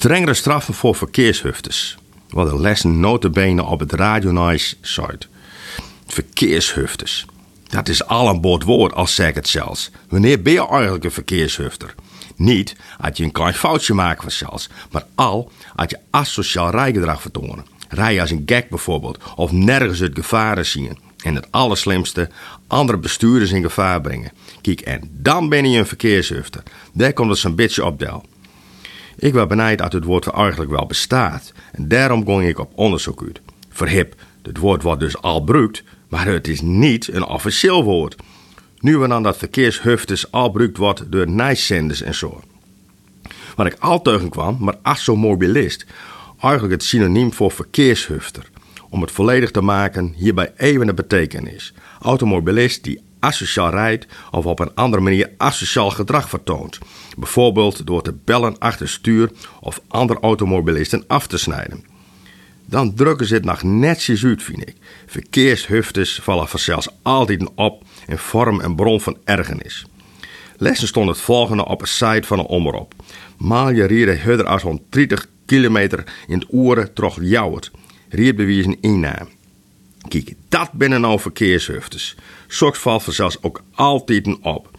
Strengere straffen voor verkeershufters. Wat een lessen notenbenen op het Radio Nice site. Verkeershufters. Dat is al een boord woord als zeg het zelfs. Wanneer ben je eigenlijk een verkeershufter? Niet als je een klein foutje maakt van zelfs, maar al als je asociaal rijgedrag vertonen. Rij als een gek bijvoorbeeld, of nergens het gevaren zien. En het allerslimste, andere bestuurders in gevaar brengen. Kijk, en dan ben je een verkeershufter. Daar komt het zo'n beetje op del. Ik was benijd dat het woord eigenlijk wel bestaat. En daarom ging ik op onderzoek uit. Verhip, het woord wordt dus al gebruikt, maar het is niet een officieel woord. Nu we dan dat verkeershufters al gebruikt wordt door nijszenders en zo. Wat ik al tegen kwam, maar assomobilist. Eigenlijk het synoniem voor verkeershufter. Om het volledig te maken, hierbij even de betekenis. Automobilist die asociaal rijdt of op een andere manier asociaal gedrag vertoont. Bijvoorbeeld door te bellen achter stuur of andere automobilisten af te snijden. Dan drukken ze het nog netjes uit, vind ik. Verkeershufters vallen vanzelfs altijd op en vormen een bron van ergernis. Lessen stond het volgende op een site van een omroep. Maal je rieden harder als 130 kilometer in het oren trog jouwert. Riedbewijzen innaam. Kijk, dat binnen nou verkeershufters. Soks valt vanzelfs ook altijd op.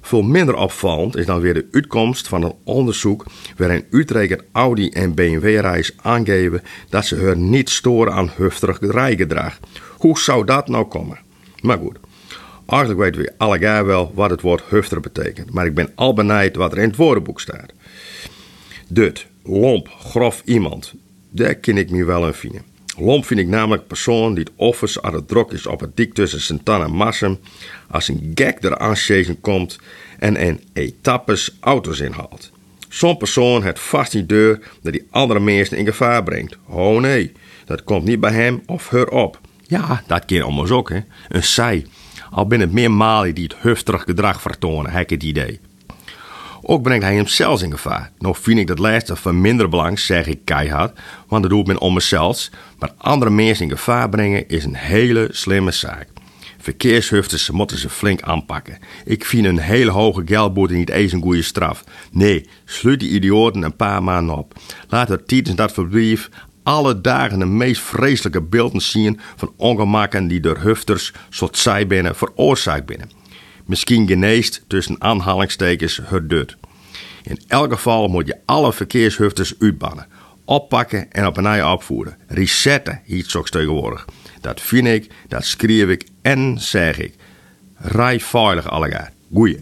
Veel minder opvallend is dan weer de uitkomst van een onderzoek waarin Utrecht Audi en BMW-reis aangeven dat ze haar niet storen aan hufterig rijgedrag. Hoe zou dat nou komen? Maar goed, eigenlijk weten we allegaar wel wat het woord hufter betekent, maar ik ben al benijd wat er in het woordenboek staat. Dut, lomp, grof iemand, daar ken ik me wel een vinden. Lomp vind ik namelijk persoon die het offers aan het drok is op het dik tussen Santana en Massum, als een gek er aansjezen komt en een etappes auto's inhaalt. Zo'n persoon heeft vast die deur dat die andere mensen in gevaar brengt. Oh nee, dat komt niet bij hem of haar op. Ja, dat kan allemaal ook, hè. Een zij. Al ben het meer Mali die het hufterig gedrag vertonen, heb ik het idee. Ook brengt hij hem zelfs in gevaar. Nog vind ik dat laatste van minder belang, zeg ik keihard, want dat doet men om mezelf. Maar andere mensen in gevaar brengen is een hele slimme zaak. Verkeershufters moeten ze flink aanpakken. Ik vind een hele hoge geldboete niet eens een goede straf. Nee, sluit die idioten een paar maanden op. Laat er tijdens dat verblijf alle dagen de meest vreselijke beelden zien van ongemakken die door hufters, zoals zij binnen, veroorzaakt binnen. Misschien geneest tussen aanhalingstekens het. In elk geval moet je alle verkeershufters uitbannen, oppakken en op een ei opvoeren. Resetten, iets zo tegenwoordig. Dat vind ik, dat schreef ik en zeg ik. Rij veilig allegaar. Goeie.